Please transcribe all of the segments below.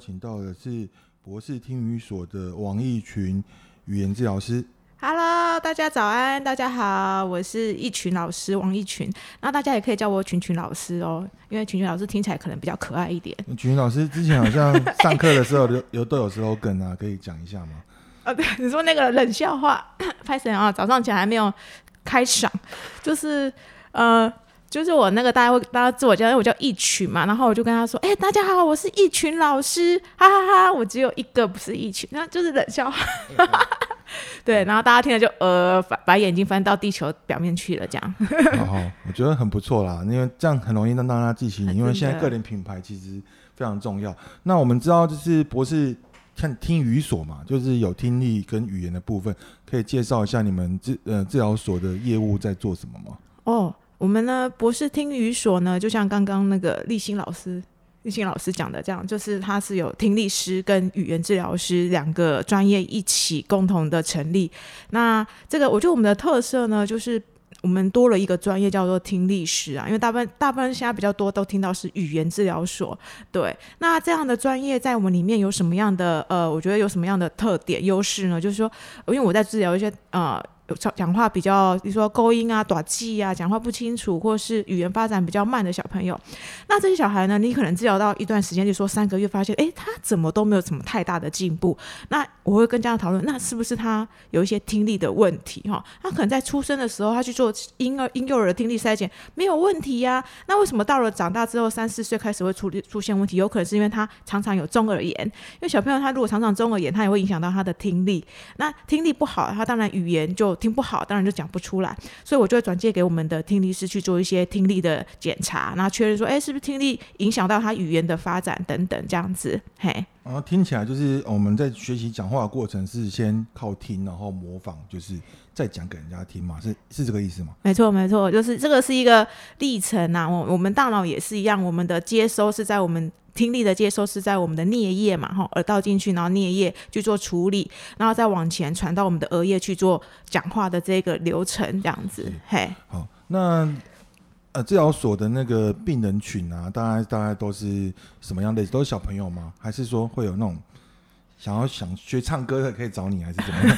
请到的是博士听语所的王义群语言治疗师。Hello，大家早安，大家好，我是一群老师王一群。那大家也可以叫我群群老师哦，因为群群老师听起来可能比较可爱一点。群群老师之前好像上课的时候有有都有时候梗啊，可以讲一下吗？啊，对，你说那个冷笑话，拍神啊，早上起来还没有开嗓，就是呃。就是我那个大家会大家自我介绍，因为我叫一群嘛，然后我就跟他说：“哎、欸，大家好，我是一群老师，哈哈哈，哈！我只有一个不是一群，那就是冷笑话。嗯” 对，然后大家听了就呃，把把眼睛翻到地球表面去了，这样。好好，我觉得很不错啦，因为这样很容易让大家记起你，因为现在个人品牌其实非常重要。那我们知道，就是博士看听语所嘛，就是有听力跟语言的部分，可以介绍一下你们治呃治疗所的业务在做什么吗？我们呢，博士听语所呢，就像刚刚那个立新老师、立新老师讲的这样，就是他是有听力师跟语言治疗师两个专业一起共同的成立。那这个，我觉得我们的特色呢，就是我们多了一个专业叫做听力师啊，因为大部分大部分现在比较多都听到是语言治疗所。对，那这样的专业在我们里面有什么样的呃，我觉得有什么样的特点优势呢？就是说，因为我在治疗一些呃。讲话比较，比如说勾音啊、短记啊，讲话不清楚，或是语言发展比较慢的小朋友，那这些小孩呢，你可能治疗到一段时间，就说三个月，发现，哎，他怎么都没有什么太大的进步。那我会跟家长讨论，那是不是他有一些听力的问题？哈，他可能在出生的时候，他去做婴儿婴幼儿的听力筛检没有问题呀、那为什么到了长大之后，三四岁开始会出出现问题？有可能是因为他常常有中耳炎，因为小朋友他如果常常中耳炎，他也会影响到他的听力。那听力不好，他当然语言就。听不好，当然就讲不出来，所以我就会转借给我们的听力师去做一些听力的检查，然后确认说，哎，是不是听力影响到他语言的发展等等这样子，嘿。然后听起来就是我们在学习讲话的过程是先靠听，然后模仿，就是再讲给人家听嘛，是是这个意思吗？没错，没错，就是这个是一个历程呐。我我们大脑也是一样，我们的接收是在我们。听力的接收是在我们的颞叶嘛，哈，耳道进去，然后颞叶去做处理，然后再往前传到我们的额叶去做讲话的这个流程，这样子。嘿，好，那呃，治疗所的那个病人群啊，大概大概都是什么样的？都是小朋友吗？还是说会有那种想要想学唱歌的可以找你，还是怎么样？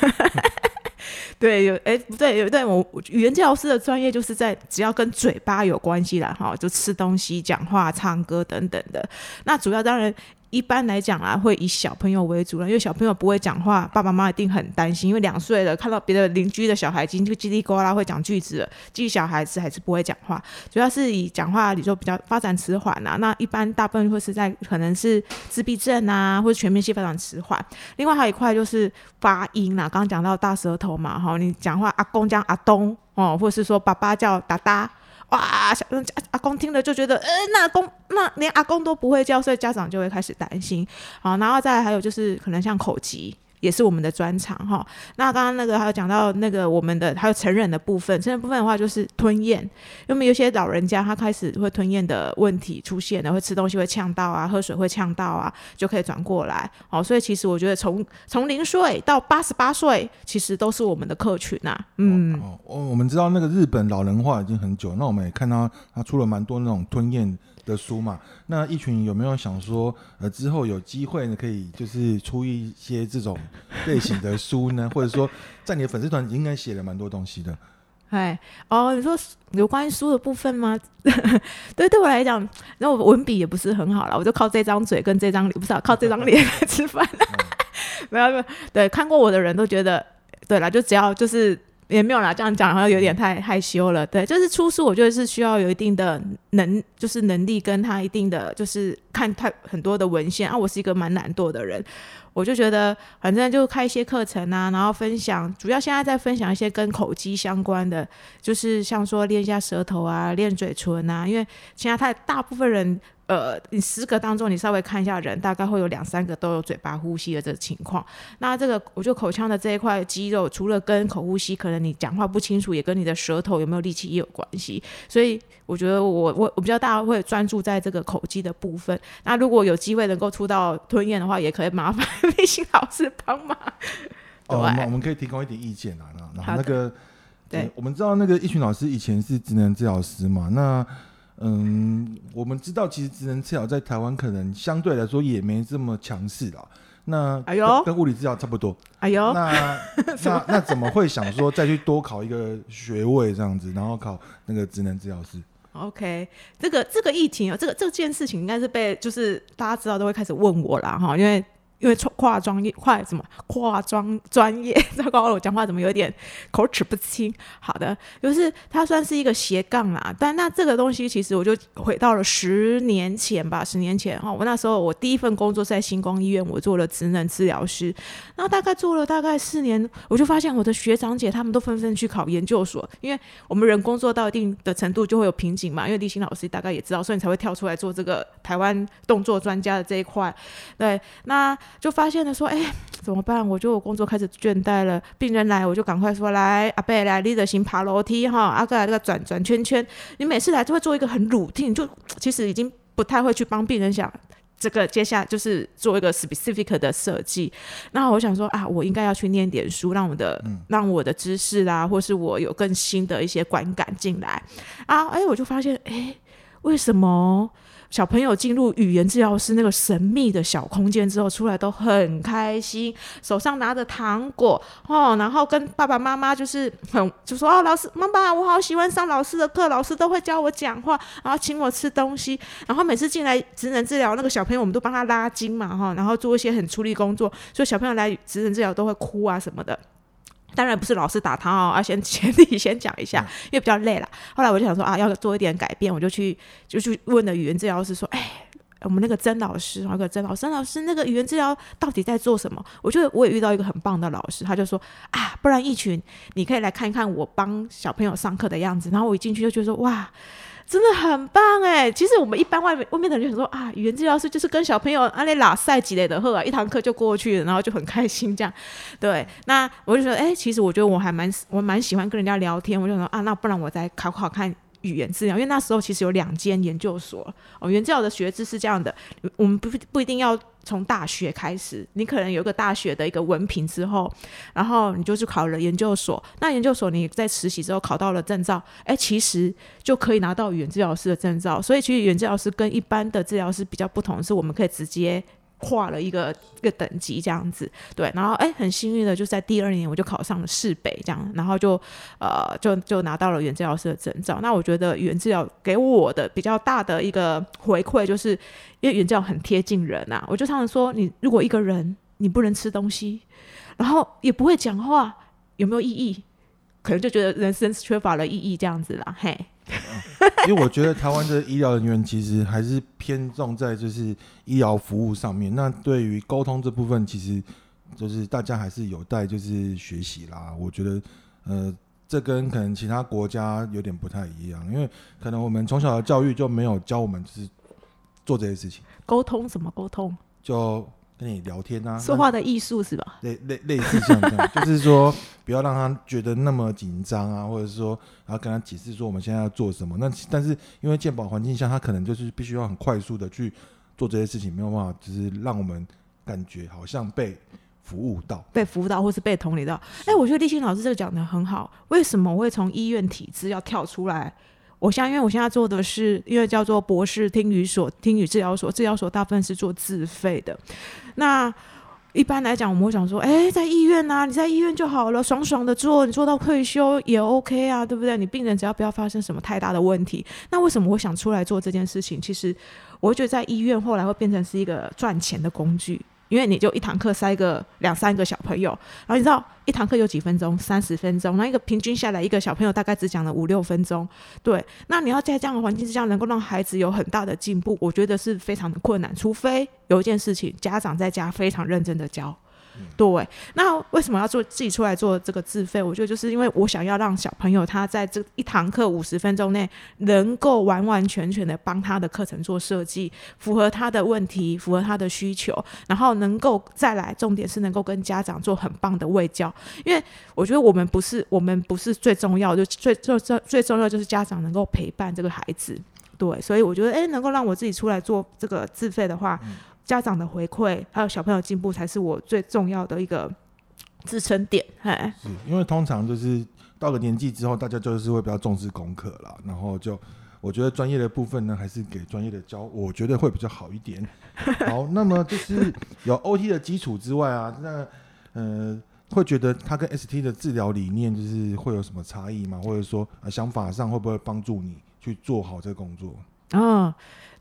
对，有哎，不对，有对我语言治疗师的专业就是在只要跟嘴巴有关系的，哈，就吃东西、讲话、唱歌等等的。那主要当然。一般来讲啊，会以小朋友为主了，因为小朋友不会讲话，爸爸妈妈一定很担心，因为两岁了，看到别的邻居的小孩已经就叽里呱啦会讲句子了，至于小孩子还是不会讲话，主要是以讲话，你说比较发展迟缓啊，那一般大部分会是在可能是自闭症啊，或者全面性发展迟缓。另外还有一块就是发音啊，刚刚讲到大舌头嘛，哈，你讲话阿公讲阿东哦，或是说爸爸叫达达。哇，小阿公听了就觉得，呃，那阿公那连阿公都不会叫，所以家长就会开始担心。好，然后再还有就是可能像口疾。也是我们的专长哈。那刚刚那个还有讲到那个我们的还有成人的部分，成人部分的话就是吞咽，因为有些老人家他开始会吞咽的问题出现了，会吃东西会呛到啊，喝水会呛到啊，就可以转过来。哦，所以其实我觉得从从零岁到八十八岁，其实都是我们的客群呐、啊。嗯，哦，哦，我们知道那个日本老人化已经很久，那我们也看到他出了蛮多那种吞咽的书嘛，那一群有没有想说，呃，之后有机会呢，可以就是出一些这种类型的书呢？或者说，在你的粉丝团应该写了蛮多东西的。哎，哦，你说有关于书的部分吗？对，对我来讲，那我文笔也不是很好了，我就靠这张嘴跟这张脸，不是、啊、靠这张脸吃饭。没有没有，对，看过我的人都觉得，对了，就只要就是。也没有啦，这样讲好像有点太害羞了。对，就是出书，我觉得是需要有一定的能，就是能力跟他一定的，就是看太很多的文献啊。我是一个蛮懒惰的人，我就觉得反正就开一些课程啊，然后分享，主要现在在分享一些跟口肌相关的，就是像说练一下舌头啊，练嘴唇啊，因为现在太大部分人。呃，你十个当中，你稍微看一下人，大概会有两三个都有嘴巴呼吸的这个情况。那这个，我觉得口腔的这一块肌肉，除了跟口呼吸，可能你讲话不清楚，也跟你的舌头有没有力气也有关系。所以我觉得我我我比较大会专注在这个口肌的部分。那如果有机会能够出到吞咽的话，也可以麻烦立新老师帮忙。哦，我们我们可以提供一点意见啊。然后那个，对，我们知道那个一群老师以前是职能治疗师嘛，那。嗯，我们知道其实职能治疗在台湾可能相对来说也没这么强势啦。那哎呦，跟物理治疗差不多。哎呦，那 那那怎么会想说再去多考一个学位这样子，然后考那个职能治疗师？OK，这个这个议题啊，这个这件事情应该是被就是大家知道都会开始问我啦哈，因为。因为跨专业，跨什么跨专专业？糟糕了，我讲话怎么有点口齿不清？好的，就是它算是一个斜杠啦。但那这个东西，其实我就回到了十年前吧。十年前哈，我那时候我第一份工作是在星光医院，我做了职能治疗师。然后大概做了大概四年，我就发现我的学长姐他们都纷纷去考研究所，因为我们人工作到一定的程度就会有瓶颈嘛。因为立新老师大概也知道，所以你才会跳出来做这个台湾动作专家的这一块。对，那。就发现了说，哎、欸，怎么办？我觉得我工作开始倦怠了。病人来，我就赶快说，来，阿贝来，立着行爬楼梯哈，阿哥来这个转转圈圈。你每次来就会做一个很 routine，就其实已经不太会去帮病人想这个接下来就是做一个 specific 的设计。那我想说啊，我应该要去念点书，让我的、嗯、让我的知识啦，或是我有更新的一些观感进来啊。哎，我就发现，哎，为什么？小朋友进入语言治疗师那个神秘的小空间之后，出来都很开心，手上拿着糖果哦，然后跟爸爸妈妈就是很就说哦，老师妈妈，我好喜欢上老师的课，老师都会教我讲话，然后请我吃东西，然后每次进来职能治疗那个小朋友，我们都帮他拉筋嘛哈，然后做一些很出力工作，所以小朋友来职能治疗都会哭啊什么的。当然不是老师打他哦，要先前提先讲一下，因为比较累了。后来我就想说啊，要做一点改变，我就去就去问了语言治疗师说，哎，我们那个曾老师，那个曾老师，曾老师那个语言治疗到底在做什么？我觉得我也遇到一个很棒的老师，他就说啊，不然一群你可以来看一看我帮小朋友上课的样子。然后我一进去就觉得说哇。真的很棒哎！其实我们一般外面外面的人就想说啊，语言治疗师就是跟小朋友啊那拉赛几类的课啊，一堂课就过去了，然后就很开心这样。对，那我就说哎，其实我觉得我还蛮我蛮喜欢跟人家聊天，我就说啊，那不然我再考考看。语言治疗，因为那时候其实有两间研究所哦。语言治疗的学制是这样的，我们不不一定要从大学开始，你可能有一个大学的一个文凭之后，然后你就去考了研究所。那研究所你在实习之后考到了证照，哎，其实就可以拿到语言治疗师的证照。所以其实语言治疗师跟一般的治疗师比较不同是，我们可以直接。跨了一个一个等级这样子，对，然后哎，很幸运的就在第二年我就考上了市北这样，然后就呃就就拿到了语言治疗师的证照。那我觉得语言治疗给我的比较大的一个回馈，就是因为语言治疗很贴近人呐、啊。我就常常说，你如果一个人你不能吃东西，然后也不会讲话，有没有意义？可能就觉得人生缺乏了意义这样子啦，嘿。因为我觉得台湾的医疗人员其实还是偏重在就是医疗服务上面。那对于沟通这部分，其实就是大家还是有待就是学习啦。我觉得，呃，这跟可能其他国家有点不太一样，因为可能我们从小的教育就没有教我们就是做这些事情。沟通什么沟通？就。跟你聊天啊，说话的艺术是吧？类类类似像这样，就是说不要让他觉得那么紧张啊，或者是说，然后跟他解释说我们现在要做什么。那但是因为健保环境下，他可能就是必须要很快速的去做这些事情，没有办法，就是让我们感觉好像被服务到、被服务到，或是被同理到。哎，我觉得立新老师这个讲的很好。为什么我会从医院体制要跳出来？我现在，因为我现在做的是，因为叫做博士听语所、听语治疗所，治疗所大部分是做自费的。那一般来讲，我们会想说，哎，在医院啊，你在医院就好了，爽爽的做，你做到退休也 OK 啊，对不对？你病人只要不要发生什么太大的问题。那为什么我想出来做这件事情？其实，我觉得在医院后来会变成是一个赚钱的工具。因为你就一堂课塞个两三个小朋友，然后你知道一堂课有几分钟？三十分钟，那一个平均下来，一个小朋友大概只讲了五六分钟。对，那你要在这样的环境之下，能够让孩子有很大的进步，我觉得是非常的困难。除非有一件事情，家长在家非常认真的教。对，那为什么要做自己出来做这个自费？我觉得就是因为我想要让小朋友他在这一堂课五十分钟内，能够完完全全的帮他的课程做设计，符合他的问题，符合他的需求，然后能够再来，重点是能够跟家长做很棒的卫教。因为我觉得我们不是我们不是最重要，就最最最最重要就是家长能够陪伴这个孩子。对，所以我觉得，诶，能够让我自己出来做这个自费的话。家长的回馈还有小朋友进步，才是我最重要的一个支撑点。哎，是因为通常就是到了年纪之后，大家就是会比较重视功课了，然后就我觉得专业的部分呢，还是给专业的教，我觉得会比较好一点。好，那么就是有 OT 的基础之外啊，那呃，会觉得他跟 ST 的治疗理念就是会有什么差异吗？或者说呃，想法上会不会帮助你去做好这个工作？哦。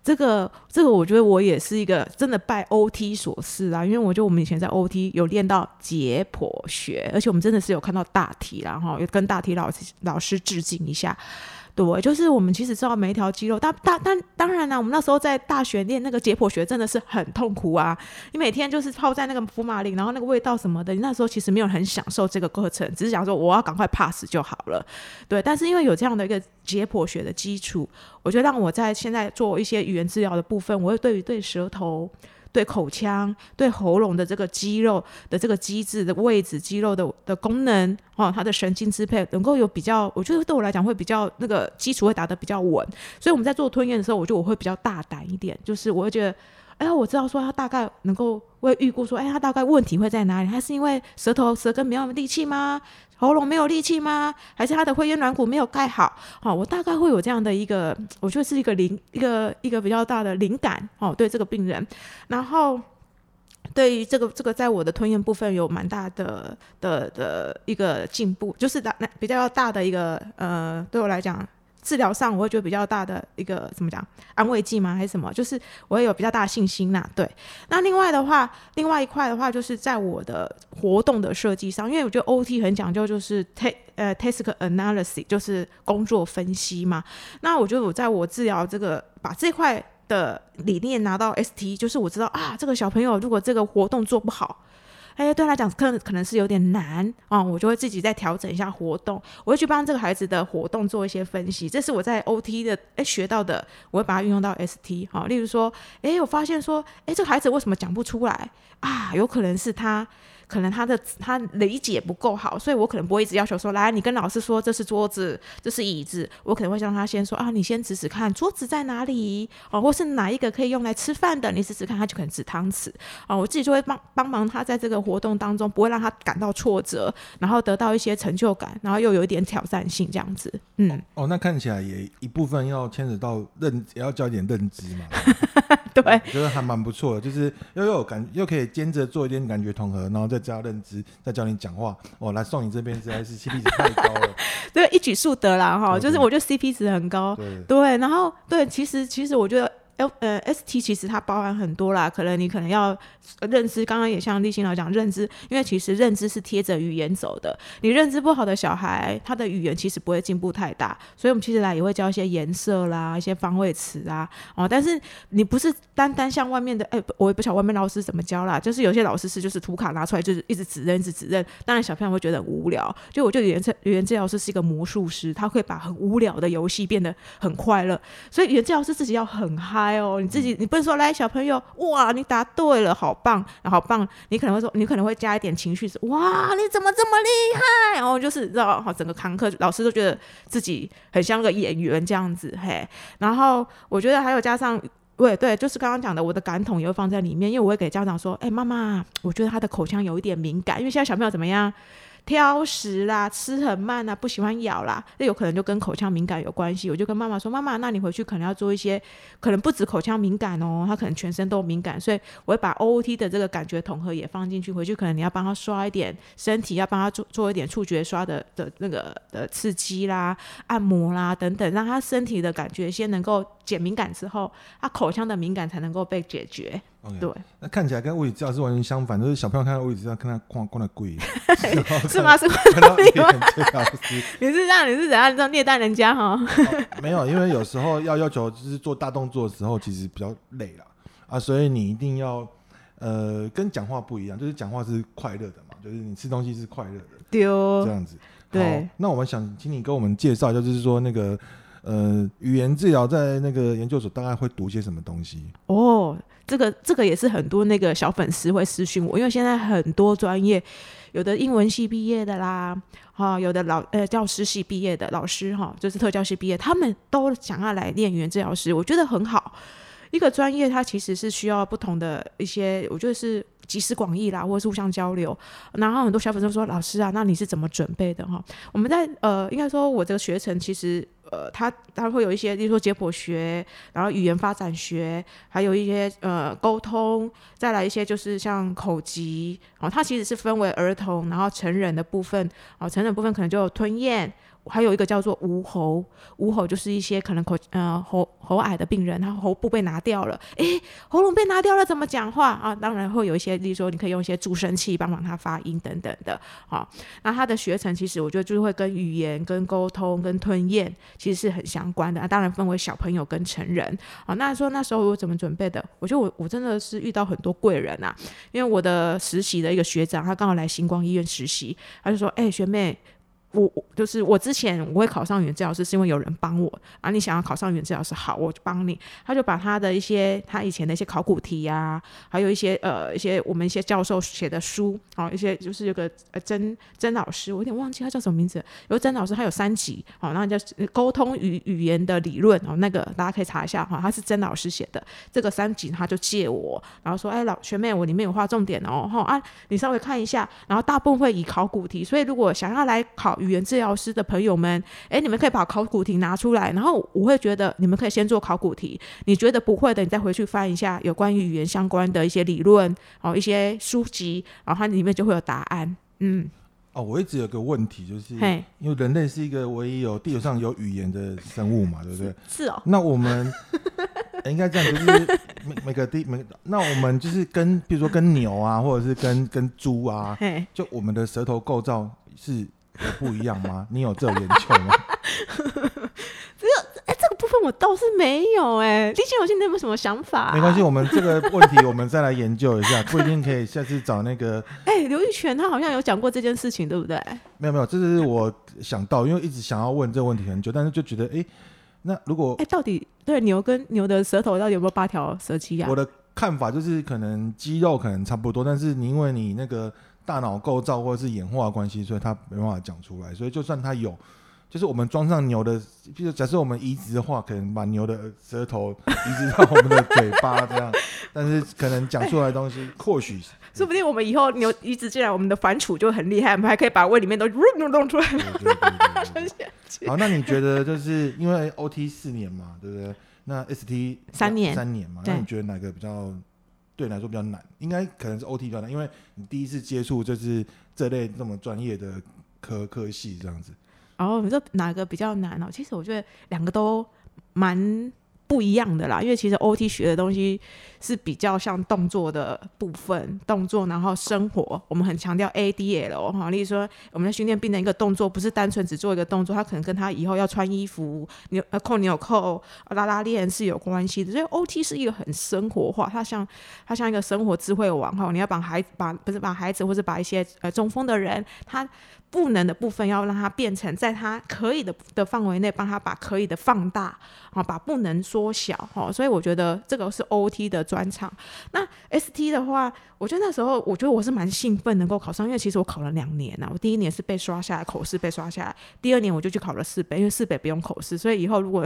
这个这个，我觉得我也是一个真的拜 OT 所赐啊，因为我觉得我们以前在 OT 有练到解剖学，而且我们真的是有看到大题，然后有跟大题老师老师致敬一下。对，就是我们其实知道每一条肌肉，但但但当然呢，我们那时候在大学练那个解剖学真的是很痛苦啊！你每天就是泡在那个福马林，然后那个味道什么的，你那时候其实没有很享受这个过程，只是想说我要赶快 pass 就好了。对，但是因为有这样的一个解剖学的基础，我觉得让我在现在做一些语言治疗的部分，我会对于对舌头。对口腔、对喉咙的这个肌肉的这个机制的位置、肌肉的的功能，哦，它的神经支配能够有比较，我觉得对我来讲会比较那个基础会打得比较稳，所以我们在做吞咽的时候，我觉得我会比较大胆一点，就是我会觉得。哎，我知道说他大概能够会预估说，哎，他大概问题会在哪里？他是因为舌头舌根没有力气吗？喉咙没有力气吗？还是他的会咽软骨没有盖好？好，我大概会有这样的一个，我觉得是一个灵，一个一个比较大的灵感哦，对这个病人。然后对于这个这个，在我的吞咽部分有蛮大的的的一个进步，就是大那比较大的一个呃，对我来讲。治疗上我会觉得比较大的一个怎么讲安慰剂吗？还是什么？就是我会有比较大的信心呐、对，那另外的话，另外一块的话，就是在我的活动的设计上，因为我觉得 OT 很讲究，就是 ta 呃 task analysis，就是工作分析嘛。那我觉得我在我治疗这个把这块的理念拿到 ST，就是我知道啊，这个小朋友如果这个活动做不好。哎，对他来讲，可能可能是有点难啊、我就会自己再调整一下活动，我会去帮这个孩子的活动做一些分析，这是我在 OT 的哎学到的，我会把它运用到 ST 啊、例如说，哎，我发现说，哎，这个孩子为什么讲不出来啊？有可能是他。可能他的他理解不够好，所以我可能不会一直要求说，来，你跟老师说这是桌子，这是椅子。我可能会让他先说啊，你先指指看桌子在哪里哦，或是哪一个可以用来吃饭的，你指指看，他就可能指汤匙啊。我自己就会帮帮忙他在这个活动当中，不会让他感到挫折，然后得到一些成就感，然后又有一点挑战性这样子。嗯，哦，哦，那看起来也一部分要牵扯到认，也 要教一点认知嘛。对，我觉得还蛮不错的，就是又有感，又可以兼着做一点感觉统合，然后再加认知，再教你讲话。哦，来送你这边实在是 CP 值太高了，对，一举数得啦哈，就是我觉得 CP 值很高，对，对，然后对，其实其实我觉得。呃，ST 其实它包含很多啦，可能你可能要认知，刚刚也像立新老讲认知，因为其实认知是贴着语言走的。你认知不好的小孩，他的语言其实不会进步太大，所以我们其实来也会教一些颜色啦，一些方位词啊，哦，但是你不是单单像外面的，哎，我也不晓得外面老师怎么教啦，就是有些老师是就是图卡拿出来就是一直指认，一直指认，当然小朋友会觉得很无聊。就我觉得语言治语言治疗师是一个魔术师，他会把很无聊的游戏变得很快乐，所以语言治疗师自己要很嗨。哎呦，你自己你不能说来小朋友哇，你答对了，好棒，好棒。你可能会说，你可能会加一点情绪，是哇，你怎么这么厉害？然后就是知道，整个堂课老师都觉得自己很像个演员这样子嘿。然后我觉得还有加上，对对，就是刚刚讲的，我的感统也会放在里面，因为我会给家长说，哎，妈妈，我觉得他的口腔有一点敏感，因为现在小朋友怎么样？挑食啦，吃很慢啊，不喜欢咬啦，那有可能就跟口腔敏感有关系。我就跟妈妈说：“妈妈，那你回去可能要做一些，可能不止口腔敏感哦，他可能全身都敏感。所以我会把 OOT 的这个感觉统合也放进去。回去可能你要帮他刷一点身体，要帮他做做一点触觉刷的的那个的刺激啦、按摩啦等等，让他身体的感觉先能够减敏感之后，他口腔的敏感才能够被解决。” Okay, 对，那看起来跟物理治疗是完全相反，就是小朋友看到物理治疗，看他逛逛的贵，是吗？是看到语言治疗师，你是这样，你是怎样这样虐待人家哈、哦？没有，因为有时候要要求就是做大动作的时候，其实比较累了啊，所以你一定要呃跟讲话不一样，就是讲话是快乐的嘛，就是你吃东西是快乐的，丢这样子。对，那我们想请你跟我们介绍，就是说那个呃语言治疗在那个研究所大概会读些什么东西？哦。这个这个也是很多那个小粉丝会私讯我，因为现在很多专业，有的英文系毕业的啦，哈，有的老呃教师系毕业的老师哈，就是特教系毕业，他们都想要来练语言治疗师，我觉得很好。一个专业它其实是需要不同的一些，我觉得是集思广益啦，或者是互相交流。然后很多小粉丝说：“老师啊，那你是怎么准备的哈？”我们在呃，应该说我这个学程其实。呃，它它会有一些，例如说解剖学，然后语言发展学，还有一些呃沟通，再来一些就是像口疾，哦，它其实是分为儿童，然后成人的部分，哦，成人部分可能就有吞咽。还有一个叫做无喉，无喉就是一些可能口呃喉喉癌的病人，他喉部被拿掉了，诶，喉咙被拿掉了怎么讲话啊？当然会有一些，例如说你可以用一些助声器帮忙他发音等等的，好，那他的学程其实我觉得就是会跟语言、跟沟通、跟吞咽其实是很相关的。啊，当然分为小朋友跟成人，好，那说那时候我怎么准备的？我觉得我我真的是遇到很多贵人啊，因为我的实习的一个学长，他刚好来星光医院实习，他就说，哎，学妹。我我就是我之前我会考上语言治疗师，是因为有人帮我啊。你想要考上语言治疗师，好，我就帮你。他就把他的一些他以前的一些考古题呀、还有一些呃一些我们一些教授写的书啊，一些就是有个呃曾曾老师，我有点忘记他叫什么名字。有曾老师，他有三集，好，那叫沟通语语言的理论哦，那个大家可以查一下哈，他是曾老师写的这个三集，他就借我，然后说，哎，老学妹，我里面有画重点哦，哈啊，你稍微看一下。然后大部分会以考古题，所以如果想要来考。语言治疗师的朋友们，哎，你们可以把考古题拿出来，然后我会觉得你们可以先做考古题，你觉得不会的，你再回去翻一下有关于语言相关的一些理论哦，一些书籍，然后它里面就会有答案。嗯，哦，我一直有个问题，就是因为人类是一个唯一有地球上有语言的生物嘛，对不对？是哦。那我们 应该这样，就是每每个地每，那我们就是跟，比如说跟牛啊，或者是跟跟猪啊，就我们的舌头构造是。有不一样吗？你有这种研究吗？只有哎，这个部分我倒是没有哎、欸。立新，我现在有没有什么想法、啊？没关系，我们这个问题我们再来研究一下，不一定可以下次找那个。哎，刘玉泉他好像有讲过这件事情，对不对？没有没有，这是我想到，因为一直想要问这个问题很久，但是就觉得哎，那如果哎，到底对牛跟牛的舌头到底有没有八条舌栖啊？我的看法就是可能肌肉可能差不多，但是你因为你那个。大脑构造或者是演化关系，所以他没办法讲出来。所以就算他有，就是我们装上牛的，比如假设我们移植的话，可能把牛的舌头移植到我们的嘴巴这样，但是可能讲出来的东西，或许说不定我们以后牛移植进来，我们的反刍就很厉害，我们还可以把胃里面都弄出来。好，那你觉得就是因为 OT 四年嘛，对不对？那 ST 三年三年嘛，那你觉得哪个比较？对你来说比较难，应该可能是 OT 比较难，因为你第一次接触就是这类这么专业的科科系这样子。哦，你说哪个比较难哦？其实我觉得两个都蛮。不一样的啦，因为其实 OT 学的东西是比较像动作的部分，动作，然后生活，我们很强调 ADL 哈，例如说我们在训练病人一个动作，不是单纯只做一个动作，他可能跟他以后要穿衣服、纽扣纽扣、拉拉链是有关系的。所以 OT 是一个很生活化，它像它像一个生活智慧网哈，你要把孩子把不是把孩子或者把一些呃中风的人，他不能的部分要让他变成在他可以的的范围内，帮他把可以的放大啊，把不能说。缩小哈，所以我觉得这个是 OT 的专场。那 ST 的话，我觉得那时候我觉得我是蛮兴奋能够考上，因为其实我考了两年呐。我第一年是被刷下来，口试被刷下来，第二年我就去考了四北，因为四北不用口试，所以以后如果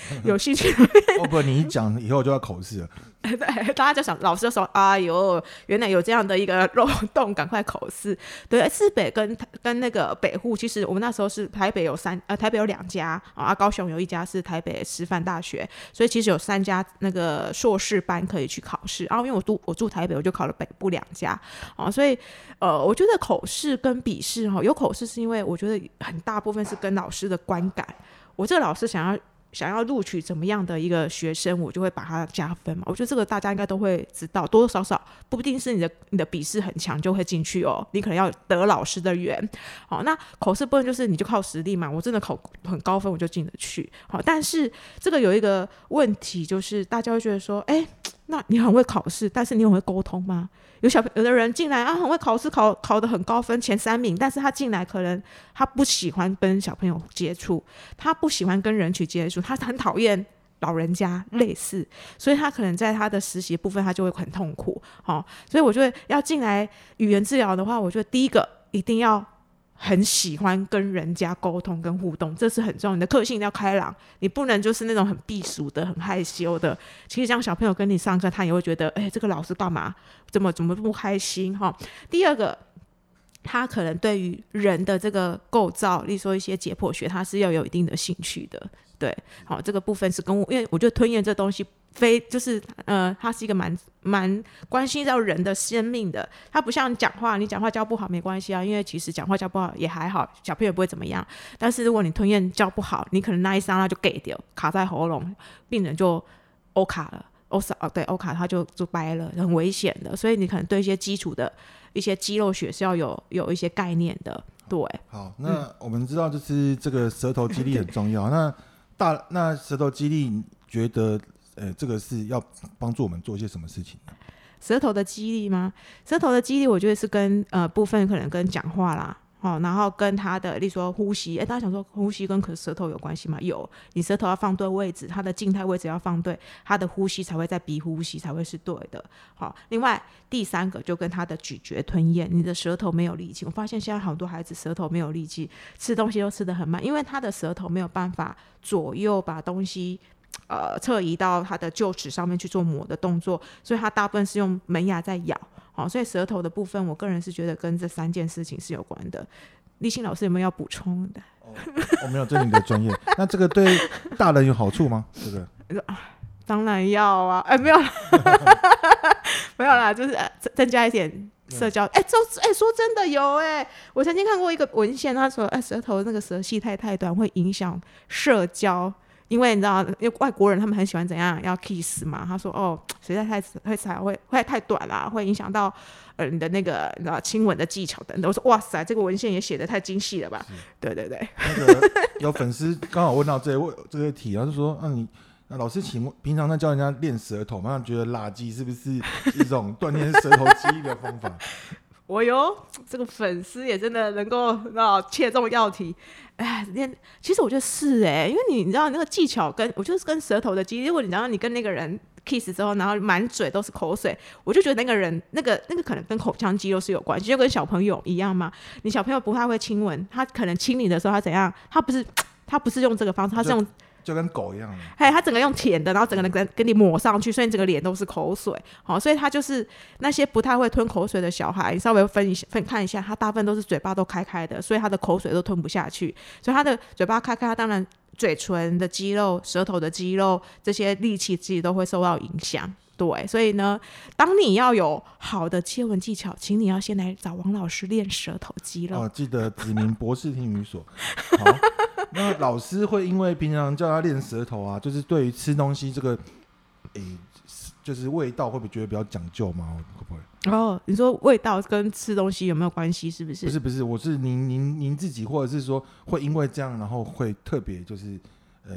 有兴趣，哦不，你一讲以后就要口试了。对，大家就想，老师就说：“哎呦，原来有这样的一个漏洞，赶快口试。”对，四北跟跟那个北户，其实我们那时候是台北有三呃，台北有两家啊，高雄有一家是台北师范大学，所以其实有三家那个硕士班可以去考试。然后因为我住我住台北，我就考了北部两家啊，所以呃，我觉得口试跟笔试哈，有口试是因为我觉得很大部分是跟老师的观感，我这个老师想要。想要录取怎么样的一个学生，我就会把它加分嘛。我觉得这个大家应该都会知道，多多少少不一定是你的你的笔试很强就会进去哦，你可能要得老师的缘。好，那口试部分就是你就靠实力嘛。我真的考很高分，我就进得去。好，但是这个有一个问题，就是大家会觉得说，哎。那你很会考试，但是你很会沟通吗？有小有的人进来啊，很会考试，考考得很高分，前三名，但是他进来可能他不喜欢跟小朋友接触，他不喜欢跟人去接触，他很讨厌老人家，类似，所以他可能在他的实习部分他就会很痛苦。好，所以我觉得要进来语言治疗的话，我觉得第一个一定要。很喜欢跟人家沟通跟互动，这是很重要。你的个性要开朗，你不能就是那种很避暑的、很害羞的。其实，这样小朋友跟你上课，他也会觉得，哎，这个老师干嘛？怎么怎么不开心？哈。第二个，他可能对于人的这个构造，例如说一些解剖学，他是要有一定的兴趣的。对，好，这个部分是跟我，因为我觉得吞咽这东西非就是呃，它是一个蛮蛮关心到人的生命的。它不像讲话，你讲话教不好没关系啊，因为其实讲话教不好也还好，小朋友不会怎么样。但是如果你吞咽教不好，你可能那一刹那就给掉，卡在喉咙，病人就欧卡了，欧少哦，对，欧卡他就就掰了，很危险的。所以你可能对一些基础的一些肌肉学是要有有一些概念的。对，好，那我们知道就是这个舌头肌力很重要，那。大那舌头肌力，你觉得呃，这个是要帮助我们做一些什么事情呢？舌头的肌力吗？舌头的肌力，我觉得是跟呃部分可能跟讲话啦。哦，然后跟他的，例如说呼吸，哎，大家想说呼吸跟可舌头有关系吗？有，你舌头要放对位置，它的静态位置要放对，它的呼吸才会在鼻呼吸才会是对的。好，另外第三个就跟他的咀嚼吞咽，你的舌头没有力气。我发现现在好多孩子舌头没有力气，吃东西都吃得很慢，因为他的舌头没有办法左右把东西呃侧移到他的臼齿上面去做磨的动作，所以他大部分是用门牙在咬。好，所以舌头的部分，我个人是觉得跟这三件事情是有关的。立新老师有没有要补充的？哦，我没有，这是你的专业。那这个对大人有好处吗？这个？当然要啊！哎，没有，没有啦，就是增加一点社交。哎，周，哎，说真的有哎，我曾经看过一个文献，他说，哎，舌头那个舌系太太短会影响社交。因为你知道，因为外国人他们很喜欢怎样要 kiss 嘛？他说哦，实在太会才会会太短啦，会影响到呃你的那个你知道亲吻的技巧等等。我说哇塞，这个文献也写的太精细了吧？对对对。那个有粉丝刚好问到这问这个题，他就说：那、啊、你那老师，请问平常在教人家练舌头，那觉得垃圾是不是一种锻炼舌头肌力的方法？我哟，这个粉丝也真的能够那切中要题。哎，练，其实我觉得是哎、因为你你知道那个技巧跟我就是跟舌头的肌，如果你知道你跟那个人 kiss 之后，然后满嘴都是口水，我就觉得那个人那个那个可能跟口腔肌肉是有关系，就跟小朋友一样嘛。你小朋友不太会亲吻，他可能亲你的时候他怎样？他不是他不是用这个方式，他是用。就跟狗一样，嘿，他整个用舔的，然后整个人跟跟你抹上去，所以你整个脸都是口水，好，所以他就是那些不太会吞口水的小孩，你稍微分一下分看一下，他大部分都是嘴巴都开开的，所以他的口水都吞不下去，所以他的嘴巴开开，他当然嘴唇的肌肉、舌头的肌肉这些力气自己都会受到影响，对，所以呢，当你要有好的接吻技巧，请你要先来找王老师练舌头肌肉。哦，记得指明博士听语所。好。那老师会因为平常叫他练舌头啊，就是对于吃东西这个，诶、欸，就是味道会不会觉得比较讲究吗？会不会？哦，你说味道跟吃东西有没有关系？是不是？不是不是，我是您您您自己，或者是说会因为这样，然后会特别就是呃，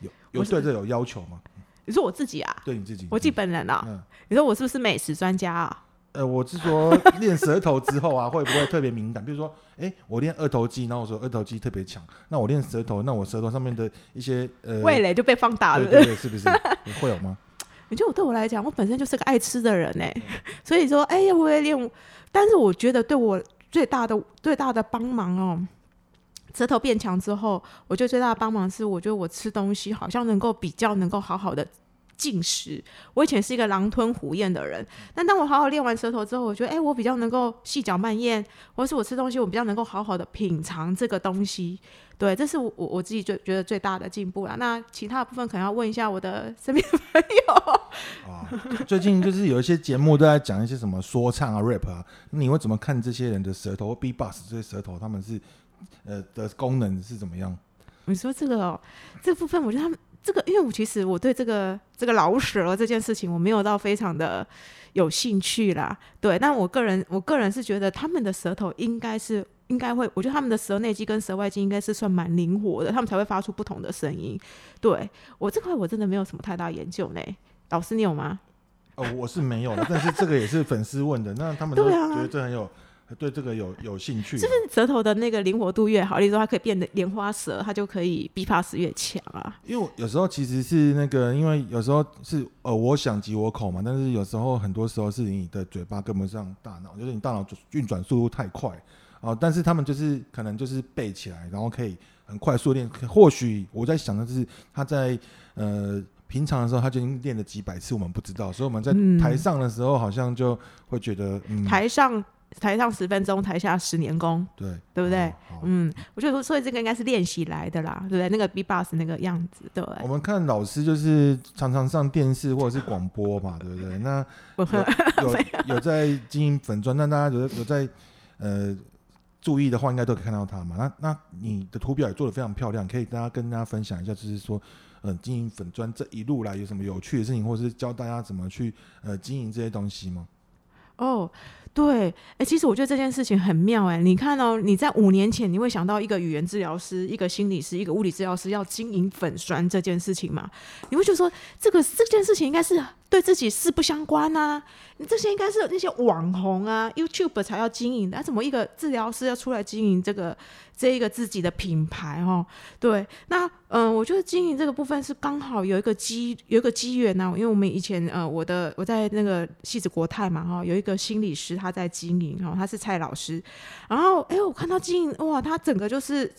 有有对这有要求吗？你说我自己啊？对你自己，我自己本人啊？嗯、你说我是不是美食专家啊？呃，我是说练舌头之后啊，会不会特别敏感？比如说，哎、欸，我练二头肌，然后我说二头肌特别强，那我练舌头，那我舌头上面的一些呃味蕾就被放大了，对对对，是不是？会有吗？你觉得我对我来讲，我本身就是个爱吃的人呢、欸，所以说，哎呀，我也练，但是我觉得对我最大的最大的帮忙哦，舌头变强之后，我觉得最大的帮忙是，我觉得我吃东西好像能够比较能够好好的。进食，我以前是一个狼吞虎咽的人，但当我好好练完舌头之后，我觉得，哎、欸，我比较能够细嚼慢咽，或是我吃东西，我比较能够好好的品尝这个东西。对，这是我我我自己最觉得最大的进步了。那其他的部分可能要问一下我的身边朋友。啊，最近就是有一些节目都在讲一些什么说唱啊、rap 啊，你会怎么看这些人的舌头？B-box 这些舌头，他们是呃的功能是怎么样？你说这个哦，这部分，我觉得他们。这个，因为我其实我对这个这个老舍这件事情，我没有到非常的有兴趣啦。对，但我个人我个人是觉得他们的舌头应该是应该会，我觉得他们的舌内肌跟舌外肌应该是算蛮灵活的，他们才会发出不同的声音。对，我这块我真的没有什么太大研究呢。老师你有吗？哦，我是没有的，但是这个也是粉丝问的，那他们都觉得这很有。对这个有有兴趣，是不是舌头的那个灵活度越好，例如说它可以变得莲花舌，它就可以 B pass 越强啊？因为有时候其实是那个，因为有时候是呃我想即我口嘛，但是有时候很多时候是你的嘴巴跟不上大脑，就是你大脑运转速度太快啊、呃。但是他们就是可能就是背起来，然后可以很快速练。或许我在想的就是他在呃平常的时候他就已经练了几百次，我们不知道，所以我们在台上的时候好像就会觉得，嗯，台上。台上十分钟，台下十年功，对，对不对？嗯，我觉得，所以这个应该是练习来的啦，对不对？那个 B-box 那个样子，对不对？我们看老师就是常常上电视或者是广播嘛，对不对？那有 有，有在经营粉砖，那大家有有在呃注意的话，应该都可以看到他嘛。那那你的图表也做的非常漂亮，可以大家跟大家分享一下，就是说，嗯、呃，经营粉砖这一路来有什么有趣的事情，或者是教大家怎么去呃经营这些东西吗？哦。对，哎、其实我觉得这件事情很妙，哎，你看哦，你在五年前你会想到一个语言治疗师、一个心理师、一个物理治疗师要经营粉专这件事情吗？你会觉得说这个这件事情应该是对自己事不相关啊？你这些应该是那些网红啊、YouTube 才要经营的，怎么一个治疗师要出来经营这个？这一个自己的品牌哦，对，那嗯、我觉得经营这个部分是刚好有一个机有一个机缘呐，因为我们以前呃，我的我在那个戏子国泰嘛哈，有一个心理师他在经营哈，他是蔡老师，然后哎，我看他经营哇，他整个就是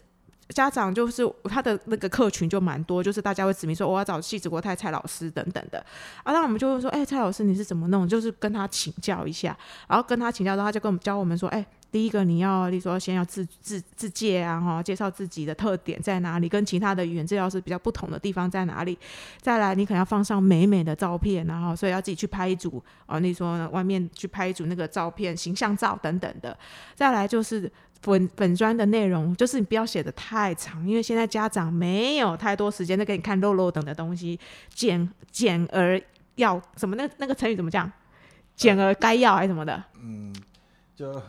家长就是他的那个客群就蛮多，就是大家会指名说我要找戏子国泰蔡老师等等的啊，那我们就会说，哎，蔡老师你是怎么弄？就是跟他请教一下，然后跟他请教之后，他就跟我们教我们说，哎。第一个，你要，例说，先要自自自介啊，哈，介绍自己的特点在哪里，跟其他的语言治疗师比较不同的地方在哪里。再来，你可能要放上美美的照片，然后所以要自己去拍一组啊，例说外面去拍一组那个照片，形象照等等的。再来就是本本专的内容，就是你不要写的太长，因为现在家长没有太多时间在给你看肉肉等的东西，简简而要什么？那那个成语怎么讲？简而该要还是什么的？嗯，就。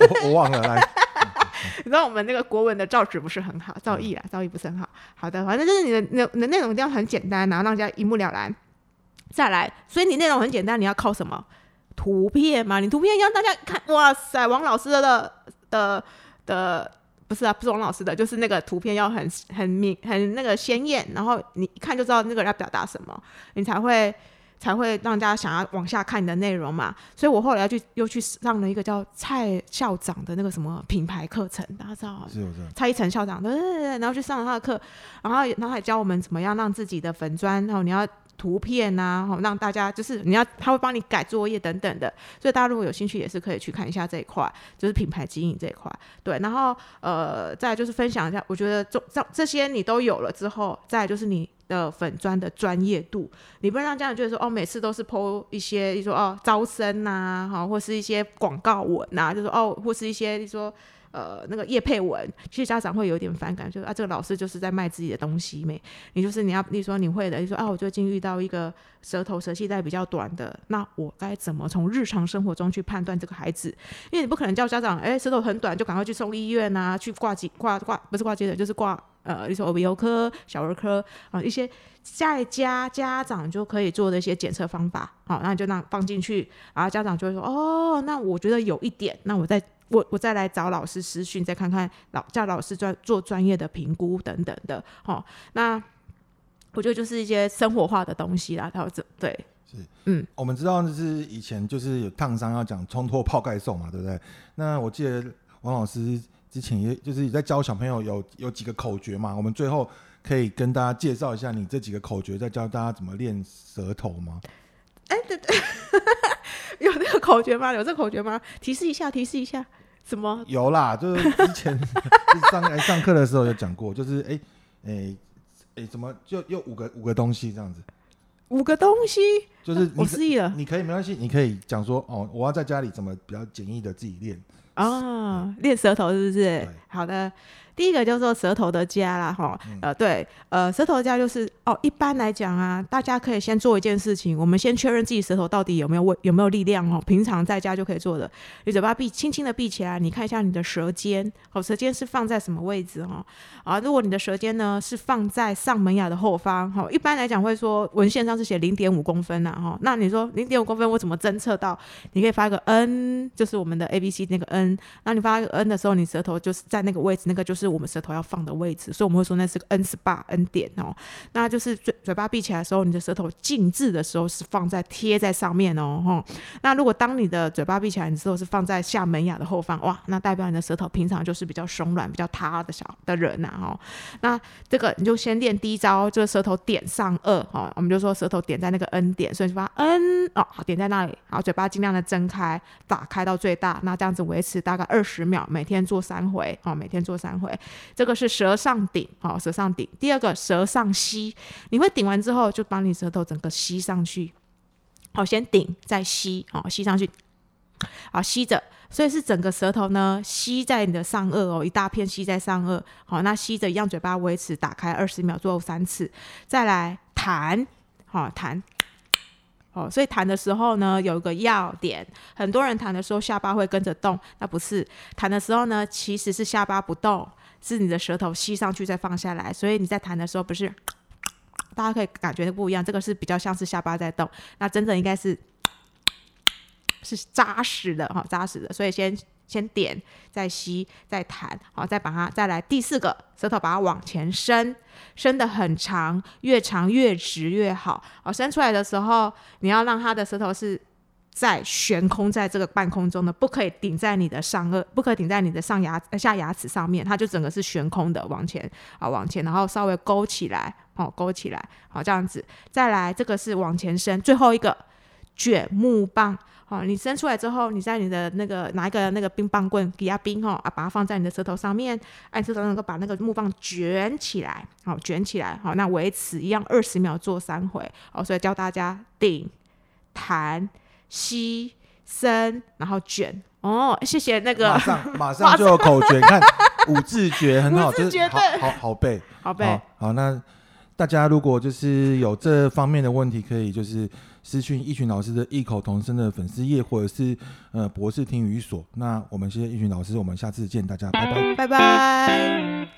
我，我忘了来，你知道我们那个国文的造纸不是很好，造诣啊，造诣不是很好。好的，反正就是你的那你的内容一定要很简单，然后让大家一目了然。再来，所以你内容很简单，你要靠什么？图片嘛，你图片让大家看，哇塞，王老师的的的，不是啊，不是王老师的，就是那个图片要很很明很那个鲜艳，然后你一看就知道那个人要表达什么，你才会。才会让大家想要往下看你的内容嘛，所以我后来要去又去上了一个叫蔡校长的那个什么品牌课程，大家知道？是，蔡一成校长，对对对，然后去上了他的课，然后然后还教我们怎么样让自己的粉砖，然后你要图片啊，让大家就是你要他会帮你改作业等等的，所以大家如果有兴趣也是可以去看一下这一块，就是品牌经营这一块，对，然后呃再就是分享一下，我觉得这这这些你都有了之后，再就是你。的粉专的专业度，你不能让家长觉得说哦，每次都是 po 一些，你说哦招生呐、啊，好，或是一些广告文呐、就是哦，或是一些你说呃那个叶配文，其实家长会有点反感，就是啊这个老师就是在卖自己的东西没？你就是你要你说你会的，你说啊我最近遇到一个舌头舌系带比较短的，那我该怎么从日常生活中去判断这个孩子？因为你不可能叫家长哎舌头很短就赶快去送医院呐、啊，去挂急挂挂不是挂急诊就是挂。呃，你说耳鼻喉科、小儿科啊，一些在家家长就可以做的一些检测方法，好，那就那放进去，然后家长就会说，哦，那我觉得有一点，那我再我我再来找老师私讯，再看看老叫老师专做专业的评估等等的，哦，那我觉得就是一些生活化的东西啦，然后这对，是，嗯，我们知道就是以前就是有烫伤要讲冲脱泡盖送嘛，对不对？那我记得王老师。之前也就是你在教小朋友有有几个口诀嘛，我们最后可以跟大家介绍一下你这几个口诀，再教大家怎么练舌头吗？哎、欸，对对，有这个口诀吗？有这个口诀吗？提示一下，提示一下，什么？有啦，就是之前 上来上课的时候有讲过，就是哎哎哎，怎么就又五个五个东西这样子？五个东西，就是我失忆了。你可以没关系，你可以讲说哦，我要在家里怎么比较简易的自己练。啊，练舌头是不是？好的。第一个叫做舌头的家啦，哈，呃，对，呃，舌头的家就是哦，一般来讲啊，大家可以先做一件事情，我们先确认自己舌头到底有没有位，有没有力量哦。平常在家就可以做的，你嘴巴闭，轻轻的闭起来，你看一下你的舌尖，哦，舌尖是放在什么位置哈？啊，如果你的舌尖呢是放在上门牙的后方，哈，一般来讲会说文献上是写零点五公分呐，哈，那你说零点五公分我怎么侦测到？你可以发一个 N，就是我们的 A B C 那个 N，那你发一个 N 的时候，你舌头就是在在那个位置，那个就是我们舌头要放的位置，所以我们会说那是个 N spot N 点哦。那就是嘴嘴巴闭起来的时候，你的舌头静置的时候是放在贴在上面哦，吼。那如果当你的嘴巴闭起来，你舌头是放在下门牙的后方，哇，那代表你的舌头平常就是比较松软、比较塌的小的人呐，哦。那这个你就先练第一招，就是舌头点上颚，哦，我们就说舌头点在那个 N 点，所以就把 N 哦，点在那里，然后嘴巴尽量的睁开，打开到最大，那这样子维持大概二十秒，每天做三回，每天做三回。这个是舌上顶，哦，舌上顶。第二个舌上吸，你会顶完之后，就把你舌头整个吸上去，好，先顶再吸，好，吸上去，好，吸着，所以是整个舌头呢吸在你的上颚哦，一大片吸在上颚，好，那吸着一样，嘴巴维持打开二十秒，做三次，再来弹，好，弹。哦，所以弹的时候呢，有一个要点，很多人弹的时候下巴会跟着动，那不是弹的时候呢，其实是下巴不动，是你的舌头吸上去再放下来，所以你在弹的时候不是，大家可以感觉不一样，这个是比较像是下巴在动，那真正应该是 是扎实的哈，扎实的，所以先。先点，再吸，再弹，好，再把它再来第四个舌头，把它往前伸，伸得很长，越长越直越好。好，伸出来的时候，你要让它的舌头是在悬空在这个半空中的，不可以顶在你的上颚，不可以顶在你的上牙下牙齿上面，它就整个是悬空的往前啊，往前，然后稍微勾起来，好，勾起来，好，这样子，再来这个是往前伸，最后一个卷木棒。哦，你伸出来之后，你在你的那个拿一个那个冰棒棍，给它冰哈啊，把它放在你的舌头上面，按舌头能够把那个木棒卷起来，好卷起来，好，那维持一样二十秒做三回，哦，所以教大家顶、弹、吸、伸，然后卷。哦，谢谢那个，马上马上就有口诀，看五字诀很好，就是好好好背，好背，好那。大家如果就是有这方面的问题，可以就是私讯一群老师的异口同声的粉丝页，或者是呃博士听语所。那我们谢谢一群老师，我们下次见，大家拜拜拜拜。